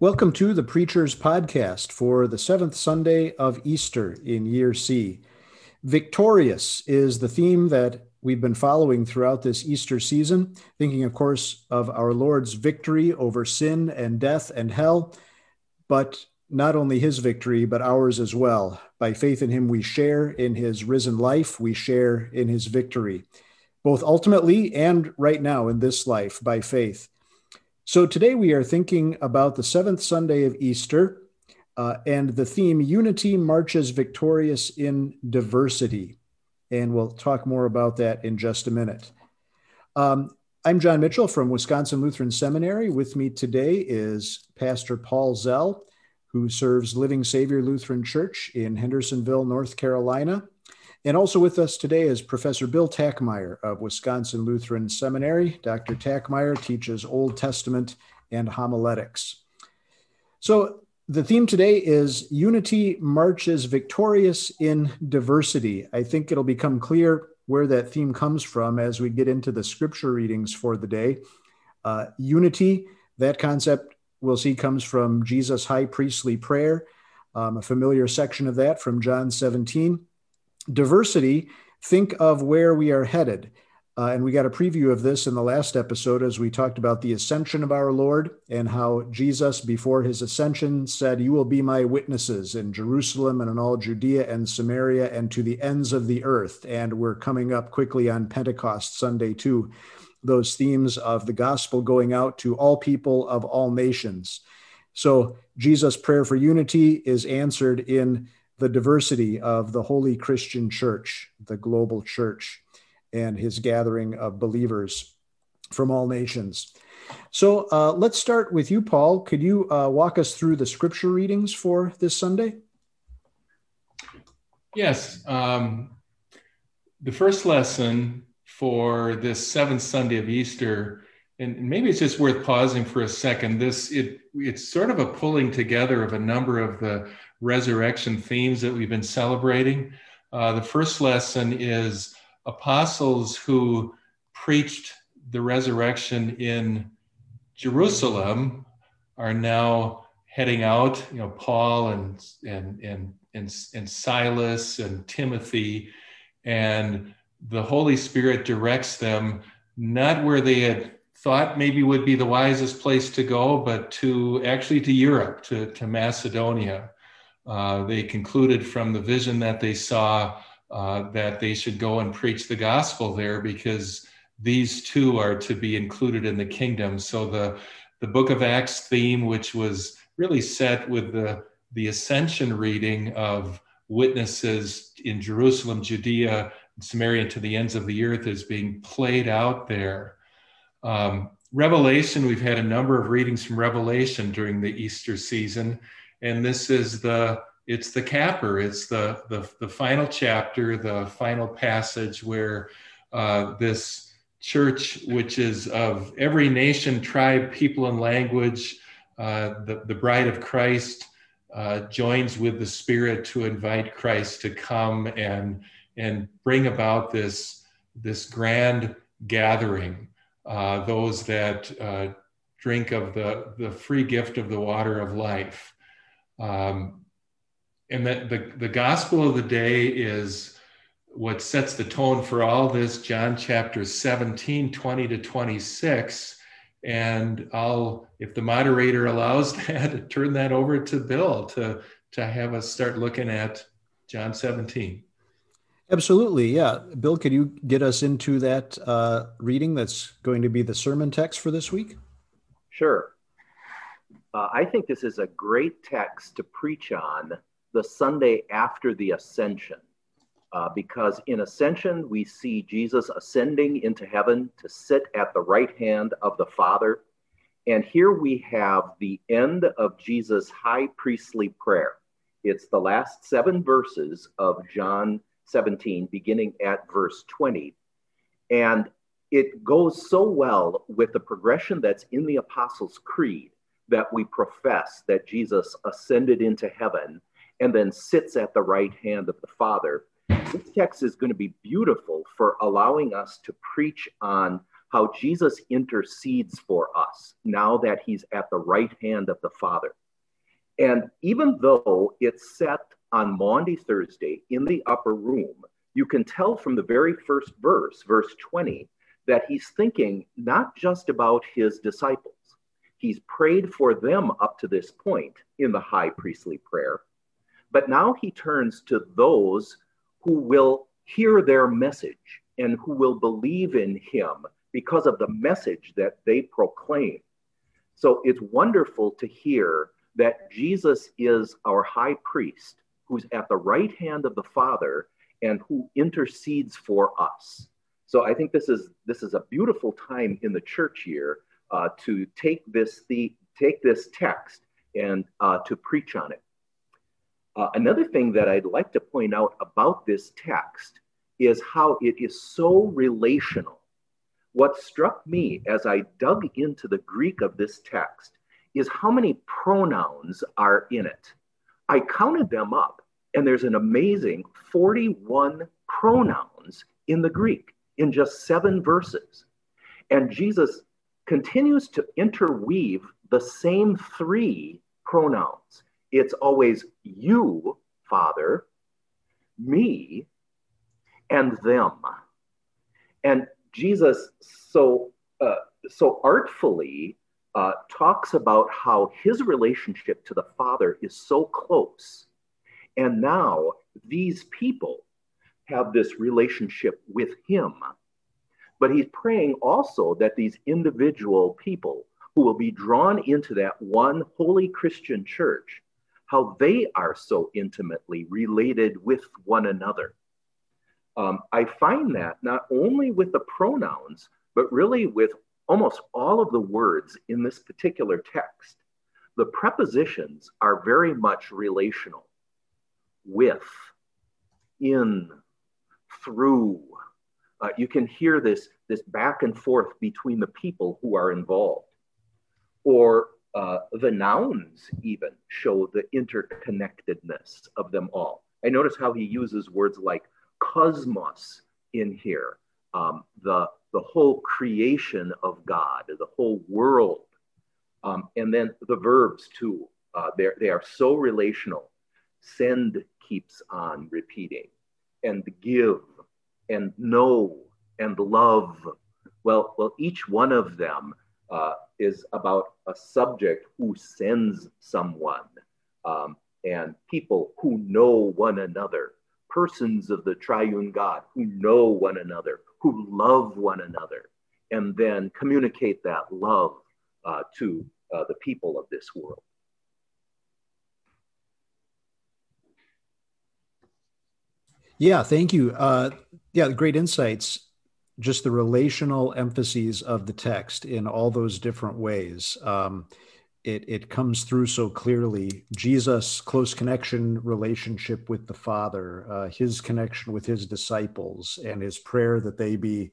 Welcome to the Preacher's Podcast for the seventh Sunday of Easter in Year C. Victorious is the theme that we've been following throughout this Easter season, thinking, of course, of our Lord's victory over sin and death and hell, but not only his victory, but ours as well. By faith in him, we share in his risen life, we share in his victory, both ultimately and right now in this life by faith. So today we are thinking about the seventh Sunday of Easter uh, and the theme Unity Marches Victorious in Diversity. And we'll talk more about that in just a minute. Um, I'm John Mitchell from Wisconsin Lutheran Seminary. With me today is Pastor Paul Zell, who serves Living Savior Lutheran Church in Hendersonville, North Carolina. And also with us today is Professor Bill Tackmier of Wisconsin Lutheran Seminary. Dr. Tackmier teaches Old Testament and homiletics. So the theme today is Unity Marches Victorious in Diversity. I think it'll become clear where that theme comes from as we get into the scripture readings for the day. Uh, unity, that concept we'll see comes from Jesus' high priestly prayer, um, a familiar section of that from John 17 diversity, think of where we are headed. Uh, and we got a preview of this in the last episode as we talked about the ascension of our Lord and how Jesus, before his ascension, said, You will be my witnesses in Jerusalem and in all Judea and Samaria and to the ends of the earth. And we're coming up quickly on Pentecost Sunday, too. Those themes of the gospel going out to all people of all nations. So, Jesus' prayer for unity is answered in the diversity of the Holy Christian Church, the global church, and his gathering of believers from all nations. So uh, let's start with you, Paul. Could you uh, walk us through the scripture readings for this Sunday? Yes. Um, the first lesson for this seventh Sunday of Easter, and maybe it's just worth pausing for a second. This it it's sort of a pulling together of a number of the resurrection themes that we've been celebrating. Uh, the first lesson is apostles who preached the resurrection in Jerusalem are now heading out. You know, Paul and and and and, and Silas and Timothy, and the Holy Spirit directs them not where they had thought maybe would be the wisest place to go, but to actually to Europe, to, to Macedonia. Uh, they concluded from the vision that they saw uh, that they should go and preach the gospel there because these two are to be included in the kingdom. So the the book of Acts theme, which was really set with the the ascension reading of witnesses in Jerusalem, Judea, and Samaria, to the ends of the earth, is being played out there. Um, Revelation, we've had a number of readings from Revelation during the Easter season and this is the it's the capper. It's the the, the final chapter the final passage where uh, this church which is of every nation tribe people and language uh, the, the bride of christ uh, joins with the spirit to invite christ to come and and bring about this this grand gathering uh, those that uh, drink of the the free gift of the water of life um, and that the, the gospel of the day is what sets the tone for all this, John chapter 17, 20 to 26. And I'll, if the moderator allows that, turn that over to Bill to, to have us start looking at John 17. Absolutely. Yeah. Bill, could you get us into that uh, reading that's going to be the sermon text for this week? Sure. Uh, I think this is a great text to preach on the Sunday after the ascension, uh, because in ascension, we see Jesus ascending into heaven to sit at the right hand of the Father. And here we have the end of Jesus' high priestly prayer. It's the last seven verses of John 17, beginning at verse 20. And it goes so well with the progression that's in the Apostles' Creed that we profess that Jesus ascended into heaven and then sits at the right hand of the Father. This text is going to be beautiful for allowing us to preach on how Jesus intercedes for us now that he's at the right hand of the Father. And even though it's set on Maundy Thursday in the upper room, you can tell from the very first verse, verse 20, that he's thinking not just about his disciples. He's prayed for them up to this point in the high priestly prayer, but now he turns to those who will hear their message and who will believe in him because of the message that they proclaim. So it's wonderful to hear that Jesus is our high priest who's at the right hand of the Father and who intercedes for us. So I think this is this is a beautiful time in the church year uh, to take this the take this text and uh, to preach on it. Uh, another thing that I'd like to point out about this text is how it is so relational. What struck me as I dug into the Greek of this text is how many pronouns are in it. I counted them up, and there's an amazing 41 pronouns in the Greek in just seven verses. And Jesus continues to interweave the same three pronouns. It's always you, Father, me, and them. And Jesus so uh, so artfully uh, talks about how his relationship to the Father is so close, and now these people have this relationship with him. But he's praying also that these individual people who will be drawn into that one holy Christian church, how they are so intimately related with one another. Um, I find that not only with the pronouns, but really with almost all of the words in this particular text. The prepositions are very much relational with, in, through. Uh, you can hear this, this back and forth between the people who are involved. Or uh, the nouns even show the interconnectedness of them all. I notice how he uses words like cosmos in here, um, the, the whole creation of God, the whole world. Um, and then the verbs too, uh, they are so relational. Send keeps on repeating, and give, and know, and love. Well, well, each one of them uh, is about a subject who sends someone, um, and people who know one another persons of the triune God who know one another, who love one another, and then communicate that love uh, to uh, the people of this world. Yeah, thank you. Uh, yeah, great insights. Just the relational emphases of the text in all those different ways. Um, it, it comes through so clearly. Jesus' close connection relationship with the Father, uh, his connection with his disciples, and his prayer that they be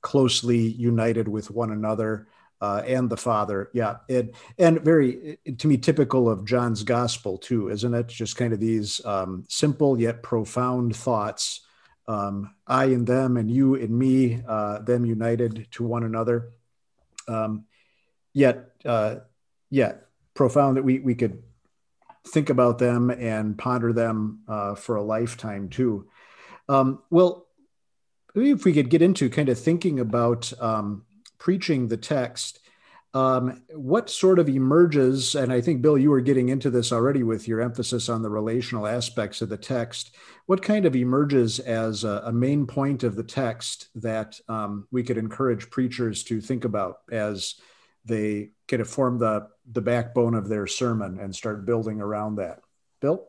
closely united with one another uh, and the Father. Yeah, it, and very to me typical of John's gospel too, isn't it? Just kind of these um, simple yet profound thoughts. Um, I and them, and you and me, uh, them united to one another. Um, yet uh, yeah, profound that we we could think about them and ponder them uh, for a lifetime too. Um, well, if we could get into kind of thinking about um, preaching the text, um, what sort of emerges? And I think Bill, you were getting into this already with your emphasis on the relational aspects of the text. What kind of emerges as a, a main point of the text that um, we could encourage preachers to think about as they kind of form the the backbone of their sermon and start building around that. Bill?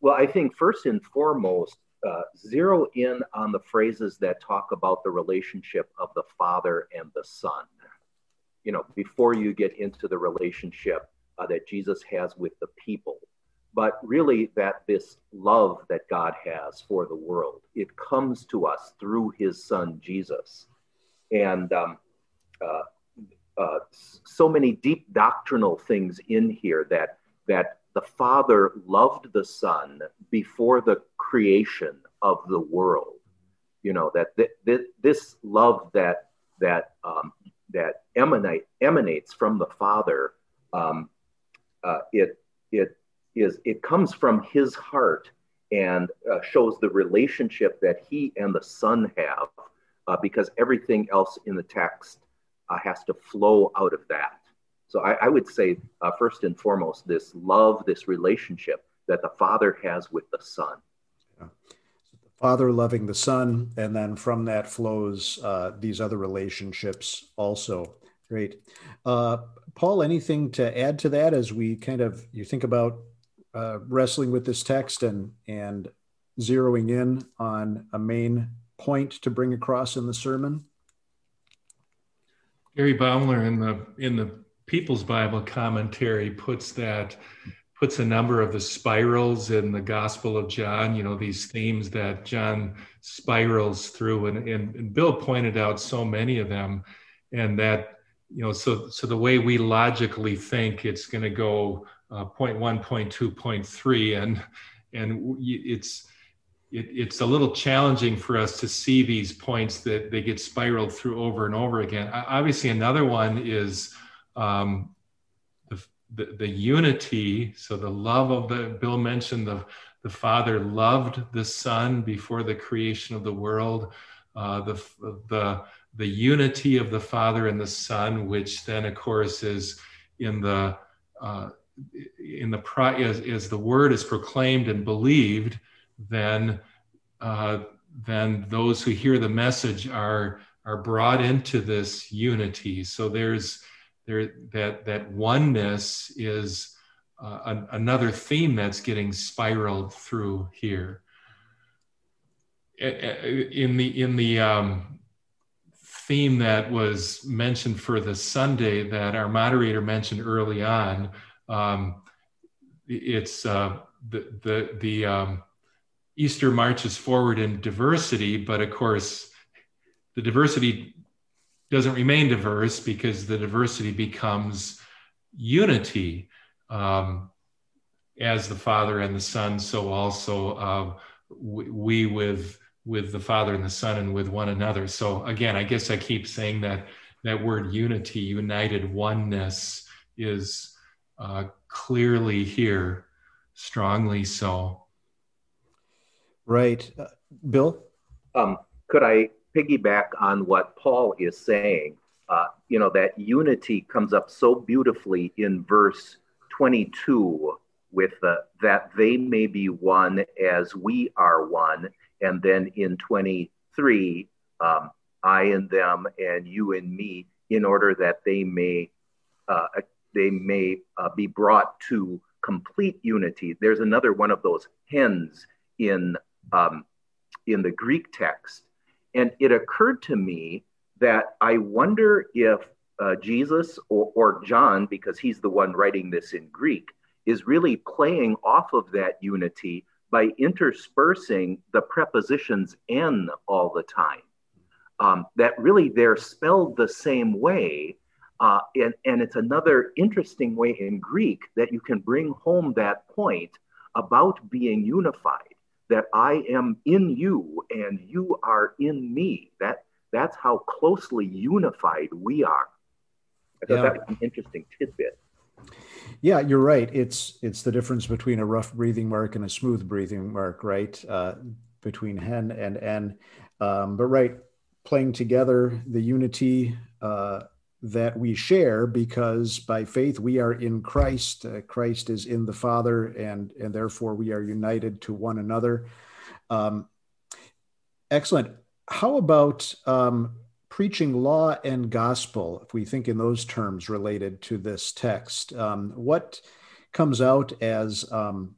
Well, I think first and foremost, uh, zero in on the phrases that talk about the relationship of the Father and the Son. You know, before you get into the relationship uh, that Jesus has with the people, but really that this love that God has for the world, it comes to us through His Son Jesus, and um, uh, uh, so many deep doctrinal things in here that that the Father loved the Son before the creation of the world, you know that th- th- this love that that um, that emanate emanates from the Father, um, uh, it it is it comes from His heart and uh, shows the relationship that He and the Son have, uh, because everything else in the text uh, has to flow out of that. So I, I would say uh, first and foremost, this love, this relationship that the Father has with the Son. Yeah. Father loving the Son, and then from that flows uh, these other relationships also. Great. Uh, Paul, anything to add to that as we kind of you think about uh, wrestling with this text and and zeroing in on a main point to bring across in the sermon? Gary Baumler in the in the People's Bible commentary puts that puts a number of the spirals in the Gospel of John, you know, these themes that John spirals through. And, and, and, Bill pointed out so many of them. And that, you know, so, so the way we logically think it's going to go uh, point one, point two, point three, and, and it's, it, it's a little challenging for us to see these points that they get spiraled through over and over again. Obviously, another one is um, the, the unity, so the love of the, Bill mentioned the, the Father loved the Son before the creation of the world, uh, the, the, the unity of the Father and the Son, which then, of course, is in the, uh, in the, as, as the word is proclaimed and believed, then, uh, then those who hear the message are, are brought into this unity. So there's, there that that oneness is uh, an, another theme that's getting spiraled through here. In the in the um, theme that was mentioned for the Sunday that our moderator mentioned early on, um, it's uh, the the the um, Easter marches forward in diversity, but of course, the diversity doesn't remain diverse because the diversity becomes unity um, as the father and the son so also uh, we with with the father and the son and with one another. So again i guess i keep saying that that word unity united oneness is uh, clearly here strongly so right uh, bill um, could i piggyback on what Paul is saying. Uh, you know, that unity comes up so beautifully in verse 22 with the, that they may be one as we are one. And then in 23, um, I and them and you and me, in order that they may uh, they may uh, be brought to complete unity. There's another one of those hens in um, in the Greek text and it occurred to me that I wonder if uh, Jesus or, or John, because he's the one writing this in Greek, is really playing off of that unity by interspersing the prepositions "en" all the time. Um, that really they're spelled the same way. Uh, and, and it's another interesting way in Greek that you can bring home that point about being unified that I am in you and you are in me. That that's how closely unified we are. I thought yeah. that was an interesting tidbit. Yeah, you're right. It's it's the difference between a rough breathing mark and a smooth breathing mark, right? Uh, between hen and en. Um, but right, playing together the unity uh, that we share because by faith we are in Christ. Uh, Christ is in the Father, and and therefore we are united to one another. Um, excellent. How about um, preaching law and gospel? If we think in those terms related to this text, um, what comes out as um,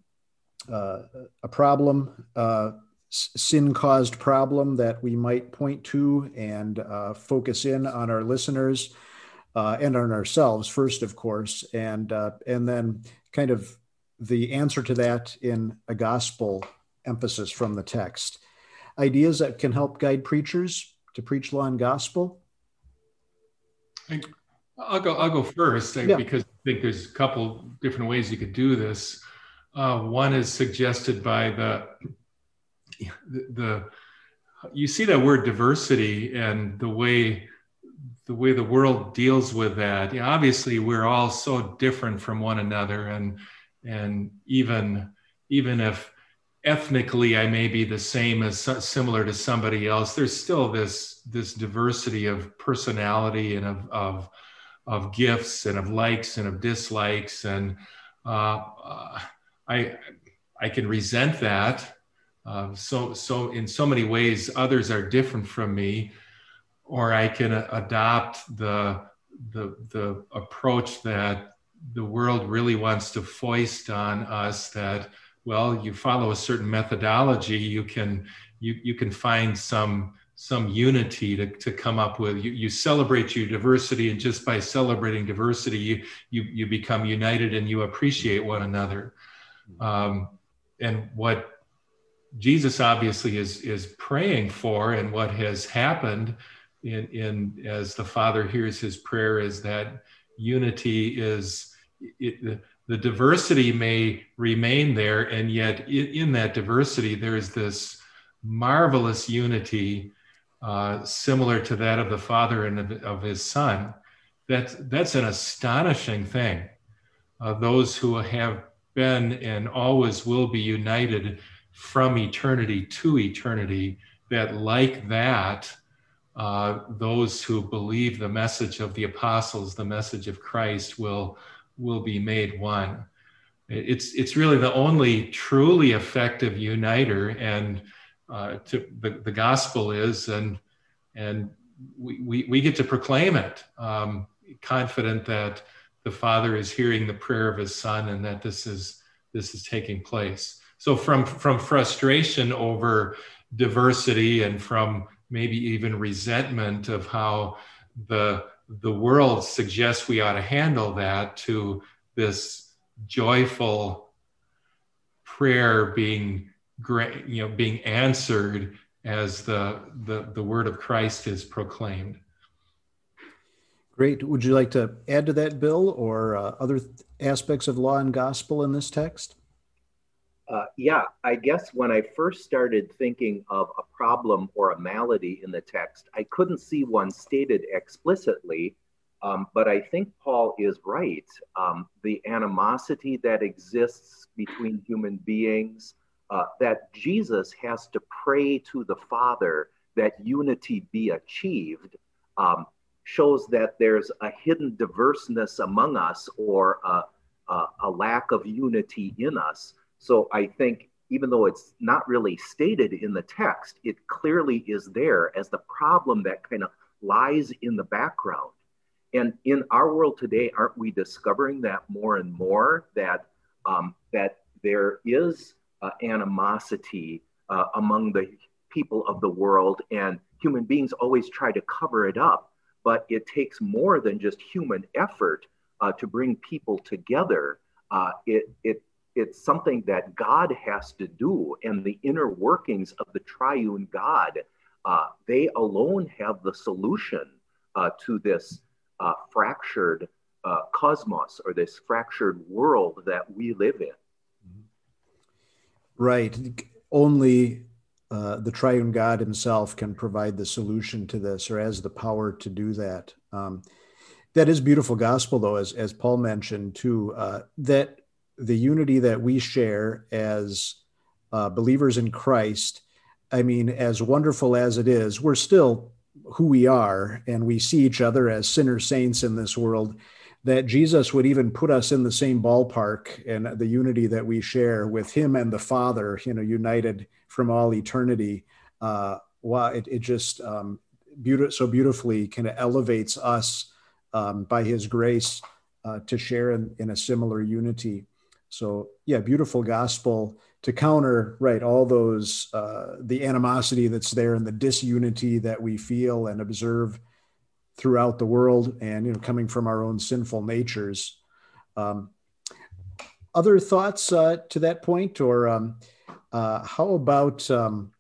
uh, a problem? Uh, sin caused problem that we might point to and uh, focus in on our listeners uh, and on ourselves first, of course, and uh, and then kind of the answer to that in a gospel emphasis from the text. Ideas that can help guide preachers to preach law and gospel. I, will go. I'll go first yeah. because I think there's a couple different ways you could do this. Uh, one is suggested by the the you see that word diversity and the way the way the world deals with that. Yeah, obviously, we're all so different from one another, and and even even if ethnically I may be the same as similar to somebody else, there's still this this diversity of personality and of of, of gifts and of likes and of dislikes, and uh, I I can resent that. Uh, so so in so many ways, others are different from me, or I can adopt the the the approach that the world really wants to foist on us that well you follow a certain methodology you can you, you can find some some unity to, to come up with. You, you celebrate your diversity and just by celebrating diversity you you, you become united and you appreciate one another. Um, and what jesus obviously is is praying for and what has happened in in as the father hears his prayer is that unity is it, the diversity may remain there, and yet in, in that diversity, there is this marvelous unity uh, similar to that of the Father and of, of His Son. That's, that's an astonishing thing. Uh, those who have been and always will be united from eternity to eternity, that like that, uh, those who believe the message of the apostles, the message of Christ, will will be made one. It's it's really the only truly effective uniter, and uh, to, the the gospel is, and and we, we, we get to proclaim it, um, confident that the Father is hearing the prayer of His Son, and that this is this is taking place. So from from frustration over diversity, and from maybe even resentment of how the the world suggests we ought to handle that to this joyful prayer being great, you know being answered as the the, the word of christ is proclaimed. Great. Would you like to add to that bill or uh, other aspects of law and gospel in this text uh, yeah, I guess when I first started thinking of a problem or a malady in the text, I couldn't see one stated explicitly, um, but I think Paul is right. Um, the animosity that exists between human beings, uh, that Jesus has to pray to the Father that unity be achieved, um, shows that there's a hidden diverseness among us or a, a, a lack of unity in us. So I think even though it's not really stated in the text, it clearly is there as the problem that kind of lies in the background. And in our world today, aren't we discovering that more and more that um, that there is uh, animosity uh, among the people of the world, and human beings always try to cover it up. But it takes more than just human effort uh, to bring people together. Uh, it it it's something that God has to do, and the inner workings of the triune God, uh, they alone have the solution uh, to this uh, fractured uh, cosmos or this fractured world that we live in. Right. Only uh, the triune God himself can provide the solution to this or has the power to do that. Um, that is beautiful gospel, though, as, as Paul mentioned, too, uh, that the unity that we share as uh, believers in Christ, I mean, as wonderful as it is, we're still who we are, and we see each other as sinner saints in this world. That Jesus would even put us in the same ballpark and the unity that we share with Him and the Father, you know, united from all eternity. Uh, wow, it, it just um, beautiful, so beautifully kind of elevates us um, by His grace uh, to share in, in a similar unity. So yeah, beautiful gospel to counter right all those uh, the animosity that's there and the disunity that we feel and observe throughout the world, and you know coming from our own sinful natures. Um, other thoughts uh, to that point, or um, uh, how about um,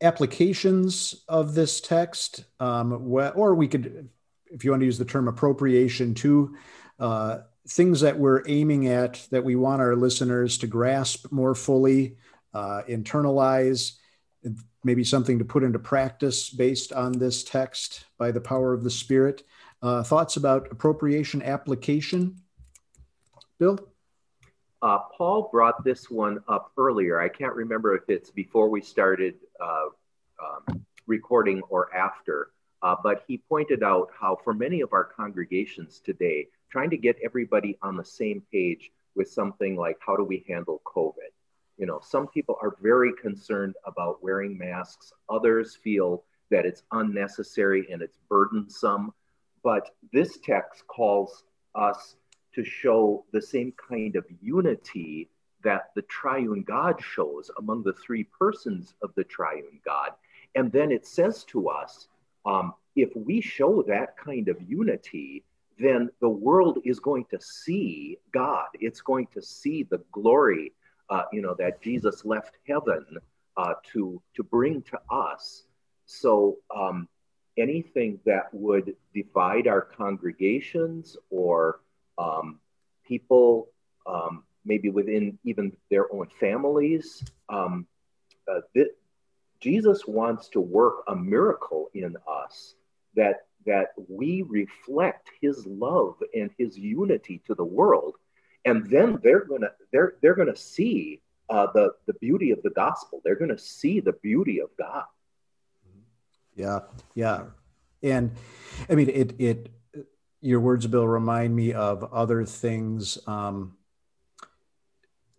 applications of this text, um, or we could, if you want to use the term appropriation too. Uh, things that we're aiming at that we want our listeners to grasp more fully, uh, internalize, maybe something to put into practice based on this text by the power of the Spirit. Uh, thoughts about appropriation application? Bill? Uh, Paul brought this one up earlier. I can't remember if it's before we started uh, um, recording or after, uh, but he pointed out how for many of our congregations today, trying to get everybody on the same page with something like how do we handle COVID? You know, some people are very concerned about wearing masks. Others feel that it's unnecessary and it's burdensome. But this text calls us to show the same kind of unity that the triune God shows among the three persons of the triune God. And then it says to us um, if we show that kind of unity, then the world is going to see God. It's going to see the glory, uh, you know, that Jesus left heaven uh, to to bring to us. So um, anything that would divide our congregations or um, people, um, maybe within even their own families, um, uh, th- Jesus wants to work a miracle in us that that we reflect his love and his unity to the world and then they're gonna they're they're gonna see uh, the the beauty of the gospel. They're gonna see the beauty of god. Yeah yeah. And i mean it it your words bill remind me of other things um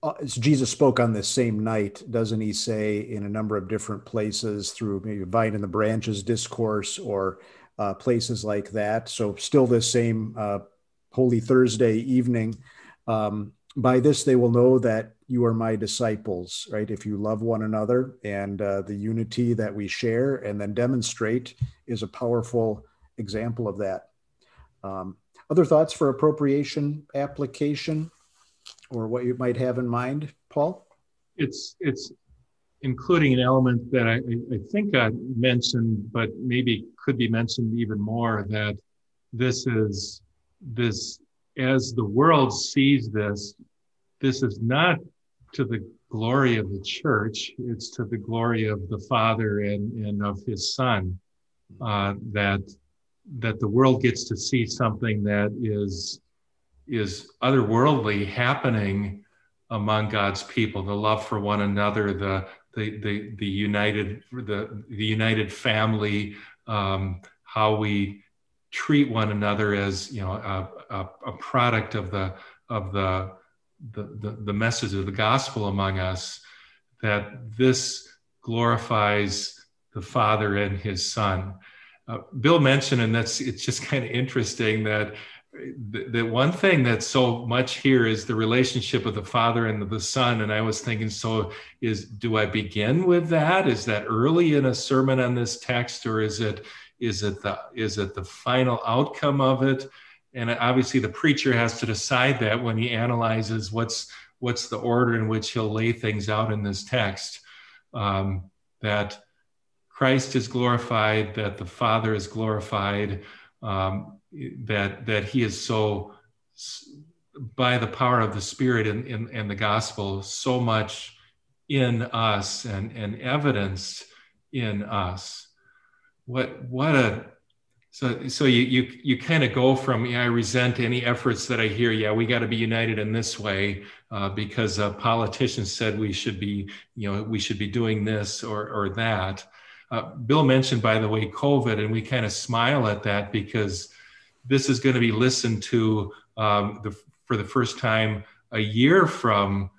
uh, Jesus spoke on this same night, doesn't he say, in a number of different places through maybe Vine and the Branches discourse or uh, places like that. So, still this same uh, Holy Thursday evening. Um, by this, they will know that you are my disciples, right? If you love one another and uh, the unity that we share and then demonstrate is a powerful example of that. Um, other thoughts for appropriation application or what you might have in mind, Paul? It's, it's including an element that I, I think I mentioned, but maybe could be mentioned even more that this is this as the world sees this, this is not to the glory of the church, it's to the glory of the Father and, and of his Son. Uh, that that the world gets to see something that is is otherworldly happening among God's people, the love for one another, the the the, the united the the united family, um, how we treat one another as you know a, a, a product of the of the, the the message of the gospel among us. That this glorifies the Father and His Son. Uh, Bill mentioned, and that's it's just kind of interesting that the, the, one thing that's so much here is the relationship of the father and the son and i was thinking so is do i begin with that? Is that early in a sermon on this text or is it is it the is it the final outcome of it? And obviously the preacher has to decide that when he analyzes what's what's the order in which he'll lay things out in this text um, that christ is glorified that the father is glorified um, that that he is so by the power of the spirit and the gospel so much in us and, and evidenced in us. What what a so so you you you kind of go from yeah i resent any efforts that i hear. Yeah we got to be united in this way uh, because a politician said we should be you know we should be doing this or or that. Uh, bill mentioned by the way covid and we kind of smile at that because this is going to be listened to um, the, for the first time a year from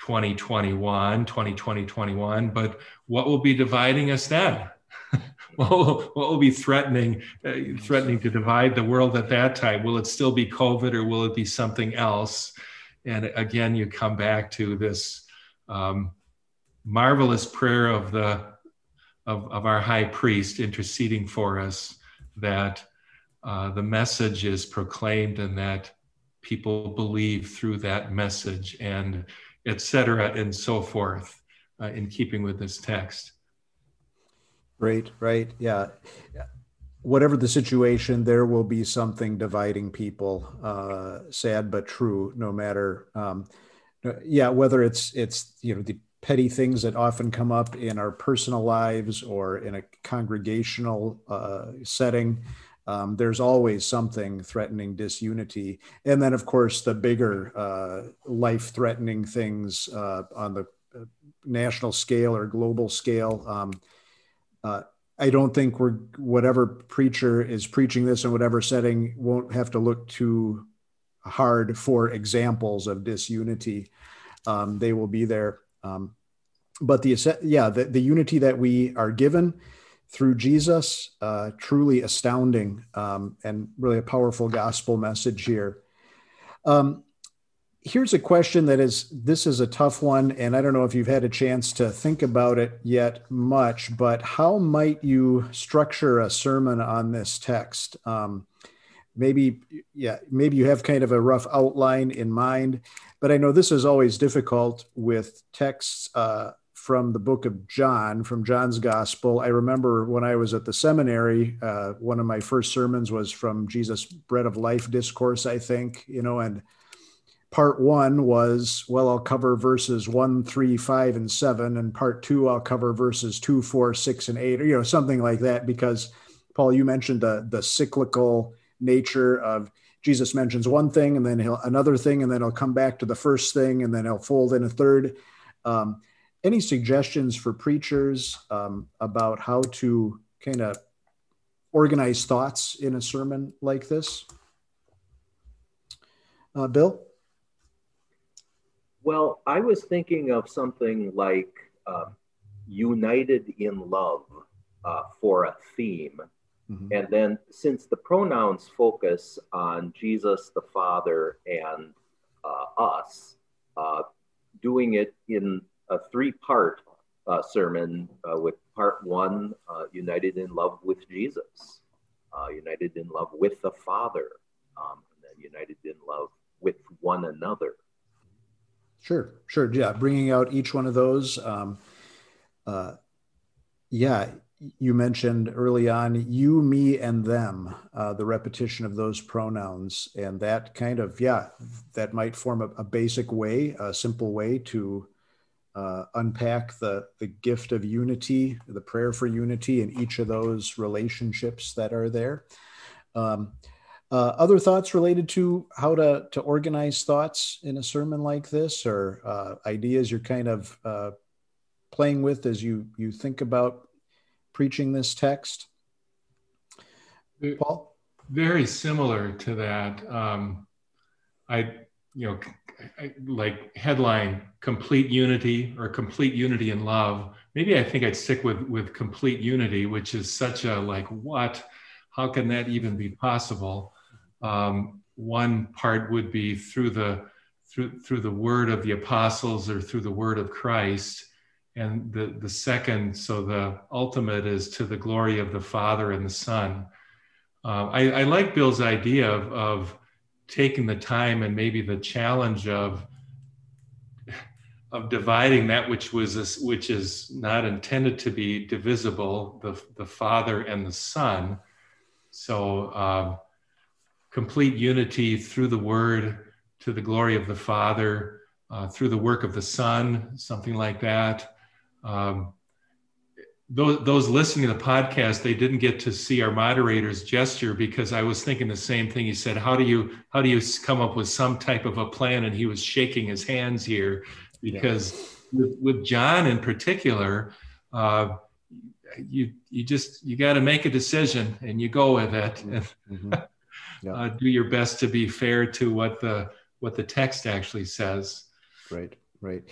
2021, 2020, 21. But what will be dividing us then? what, will, what will be threatening, uh, threatening to divide the world at that time? Will it still be COVID or will it be something else? And again, you come back to this um, marvelous prayer of the of, of our high priest interceding for us that uh, the message is proclaimed and that people believe through that message and etc and so forth uh, in keeping with this text right right yeah whatever the situation there will be something dividing people uh, sad but true no matter um, yeah whether it's it's you know the petty things that often come up in our personal lives or in a congregational uh, setting. Um, there's always something threatening disunity. And then, of course, the bigger uh, life threatening things uh, on the uh, national scale or global scale. Um, uh, I don't think we're, whatever preacher is preaching this in whatever setting, won't have to look too hard for examples of disunity. Um, they will be there. Um, but the yeah, the, the unity that we are given through Jesus, uh, truly astounding um, and really a powerful gospel message here. Um, here's a question that is this is a tough one, and I don't know if you've had a chance to think about it yet much, but how might you structure a sermon on this text? Um, maybe yeah maybe you have kind of a rough outline in mind but i know this is always difficult with texts uh, from the book of john from john's gospel i remember when i was at the seminary uh, one of my first sermons was from jesus bread of life discourse i think you know and part one was well i'll cover verses one three five and seven and part two i'll cover verses two four six and eight or you know something like that because paul you mentioned the the cyclical nature of Jesus mentions one thing and then he'll another thing and then he'll come back to the first thing and then he'll fold in a third. Um, any suggestions for preachers um, about how to kind of organize thoughts in a sermon like this? Uh, Bill? Well, I was thinking of something like uh, united in love uh, for a theme Mm-hmm. And then, since the pronouns focus on Jesus, the Father, and uh, us, uh, doing it in a three part uh, sermon uh, with part one, uh, united in love with Jesus, uh, united in love with the Father, um, and then united in love with one another. Sure, sure. Yeah, bringing out each one of those. Um, yeah, you mentioned early on you, me, and them, uh, the repetition of those pronouns. And that kind of, yeah, that might form a, a basic way, a simple way to uh, unpack the, the gift of unity, the prayer for unity in each of those relationships that are there. Um, uh, other thoughts related to how to, to organize thoughts in a sermon like this or uh, ideas you're kind of uh, playing with as you, you think about preaching this text? Paul? Very similar to that. Um, I, you know, like headline complete unity or complete unity in love. Maybe I think I'd stick with with complete unity, which is such a like what? How can that even be possible? Um, one part would be through the through through the word of the apostles or through the word of Christ and the, the second, so the ultimate is to the glory of the Father and the Son. Uh, I, I, like Bill's idea of, of taking the time and maybe the challenge of of dividing that which was this, which is not intended to be divisible, the the Father and the Son. So um, complete unity through the Word to the glory of the Father, uh, through the work of the Son, something like that um, those, those listening to the podcast, they didn't get to see our moderator's gesture because I was thinking the same thing. He said, "How do you how do you come up with some type of a plan?" And he was shaking his hands here because yeah. with, with, John in particular, uh, you you just you got to make a decision and you go with it mm-hmm. and mm-hmm. yeah. uh, do your best to be fair to what the what the text actually says. Right, right.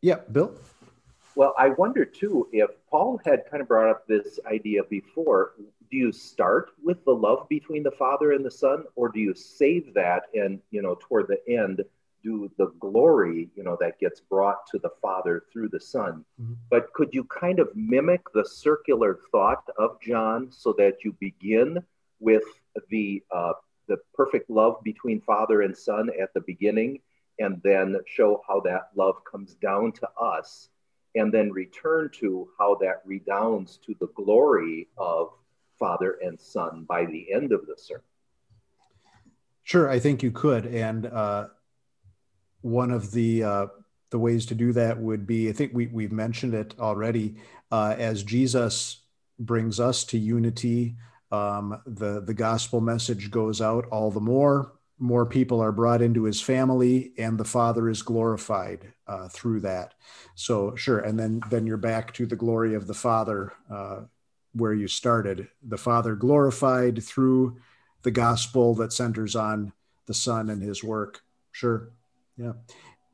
Yeah, Bill. Well, I wonder too if Paul had kind of brought up this idea before. Do you start with the love between the Father and the Son, or do you save that and you know toward the end do the glory you know that gets brought to the Father through the Son? Mm-hmm. But could you kind of mimic the circular thought of John so that you begin with the uh, the perfect love between Father and Son at the beginning, and then show how that love comes down to us? And then return to how that redounds to the glory of Father and Son by the end of the sermon. Sure, I think you could. And uh, one of the uh, the ways to do that would be I think we, we've mentioned it already uh, as Jesus brings us to unity. Um, the, the gospel message goes out all the more. More people are brought into his family, and the Father is glorified uh, through that. So, sure. And then, then you're back to the glory of the Father uh, where you started. The Father glorified through the gospel that centers on the Son and his work. Sure. Yeah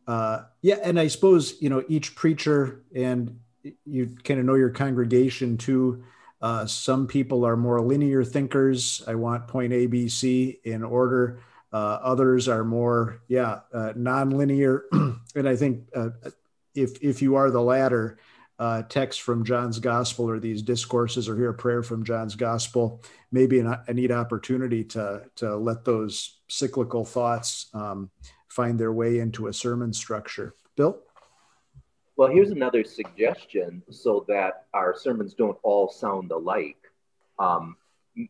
uh, yeah, and I suppose you know each preacher, and you kind of know your congregation too. Uh, some people are more linear thinkers. I want point A, B, C in order. Uh, others are more, yeah, uh, non-linear. and I think uh, if if you are the latter, uh, text from John's Gospel or these discourses or hear a prayer from John's Gospel, maybe an, a neat opportunity to to let those cyclical thoughts um, find their way into a sermon structure. Bill? Well, here's another suggestion so that our sermons don't all sound alike. Um,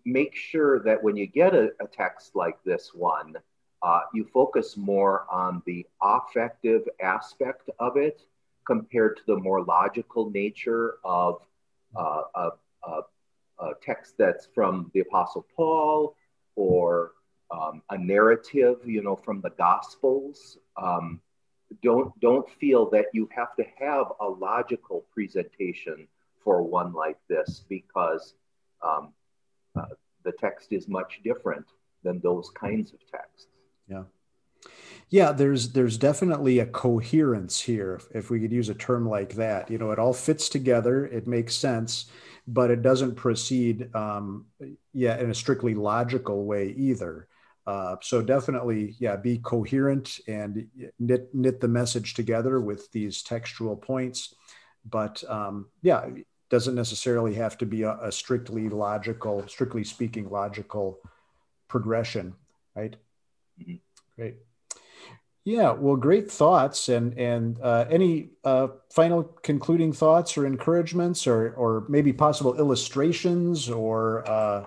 make sure that when you get a, a text like this one, uh, you focus more on the affective aspect of it compared to the more logical nature of uh, a, a, a text that's from the Apostle Paul or um, a narrative, you know, from the Gospels. Um, don't don't feel that you have to have a logical presentation for one like this because um, the text is much different than those kinds of texts. Yeah. Yeah, there's there's definitely a coherence here, if we could use a term like that. You know, it all fits together, it makes sense, but it doesn't proceed, um, yeah, in a strictly logical way either. Uh, so definitely, yeah, be coherent and knit knit the message together with these textual points. But um, yeah, doesn't necessarily have to be a, a, strictly logical, strictly speaking, logical progression, right? Mm-hmm. Great. Yeah, well, great thoughts, and and uh, any uh, final concluding thoughts or encouragements, or or maybe possible illustrations or uh,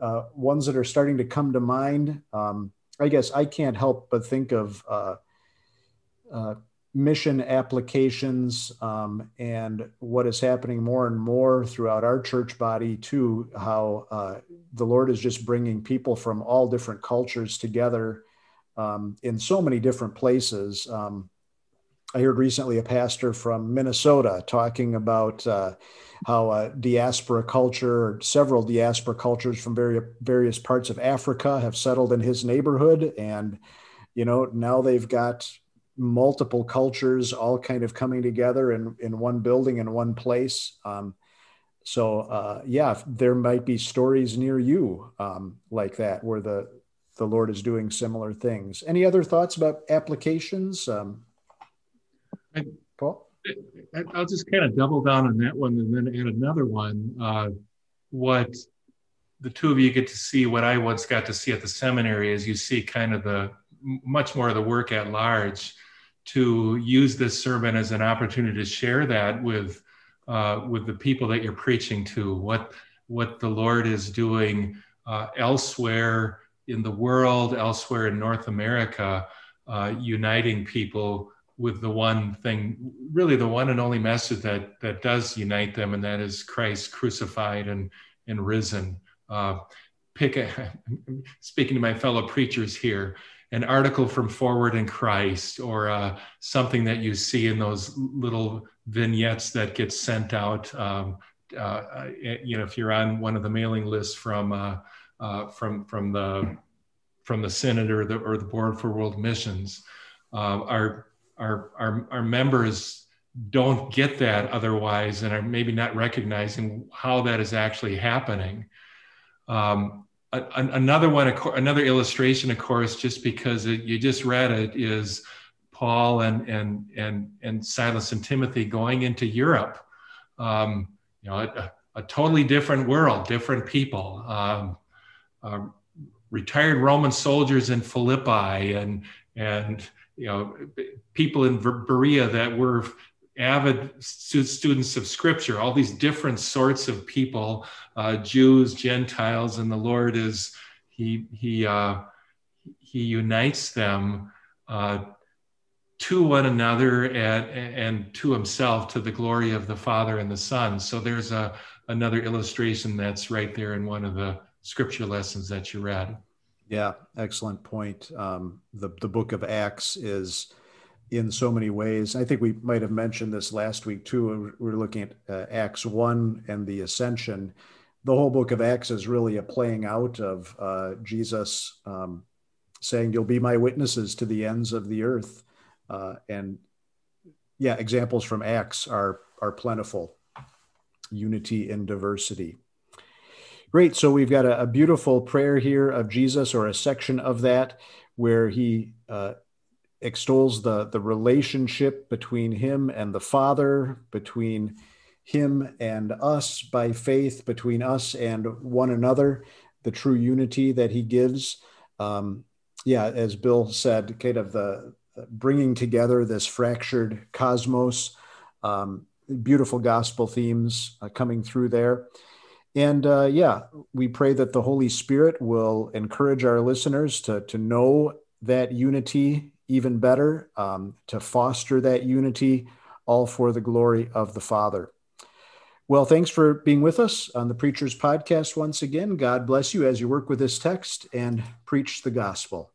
uh, ones that are starting to come to mind. Um, I guess I can't help but think of uh, uh, mission applications um, and what is happening more and more throughout our church body, too. How uh, the Lord is just bringing people from all different cultures together um, in so many different places. Um, I heard recently a pastor from Minnesota talking about uh, how diaspora culture, several diaspora cultures from very, various parts of Africa have settled in his neighborhood. And, you know, now they've got multiple cultures all kind of coming together in, in one building in one place. Um, so, uh, yeah, there might be stories near you um, like that where the, the Lord is doing similar things. Any other thoughts about applications? Um, Paul? I'll just kind of double down on that one and then add another one. Uh, what the two of you get to see, what I once got to see at the seminary, is you see kind of the much more of the work at large. To use this sermon as an opportunity to share that with uh, with the people that you're preaching to, what what the Lord is doing uh, elsewhere in the world, elsewhere in North America, uh, uniting people with the one thing, really the one and only message that that does unite them, and that is Christ crucified and and risen. Uh, pick a, speaking to my fellow preachers here, an article from Forward in Christ, or uh, something that you see in those little vignettes that get sent out. Um, uh, you know, if you're on one of the mailing lists from uh, uh, from from the from the Synod or the or the Board for World Missions, uh, are our, our, our members don't get that otherwise and are maybe not recognizing how that is actually happening. Um, a, another one, another illustration, of course, just because it, you just read it, is Paul and and and and Silas and Timothy going into Europe. Um, you know, a, a, totally different world, different people. Um, uh, retired Roman soldiers in Philippi, and and you know, people in Berea that were avid students of Scripture, all these different sorts of people, uh, Jews, Gentiles, and the Lord is He He uh, He unites them uh, to one another and, and to himself to the glory of the Father and the Son. So there's a another illustration that's right there in one of the scripture lessons that you read. Yeah, excellent point. Um, the the book of Acts is in so many ways. I think we might have mentioned this last week too. We are looking at uh, Acts one and the ascension. The whole book of Acts is really a playing out of uh, Jesus um, saying, "You'll be my witnesses to the ends of the earth," uh, and yeah, examples from Acts are are plentiful. Unity in diversity. Great. So we've got a, a, beautiful prayer here of Jesus, or a section of that, where he uh, extols the, the relationship between him and the Father, between him and us by faith, between us and one another, the true unity that he gives. Um, yeah, as Bill said, kind of the bringing together this fractured cosmos. Um, beautiful gospel themes uh, coming through there. And uh, yeah, we pray that the Holy Spirit will encourage our listeners to, to know that unity even better, um, to foster that unity, all for the glory of the Father. Well, thanks for being with us on the Preacher's Podcast once again. God bless you as you work with this text and preach the gospel.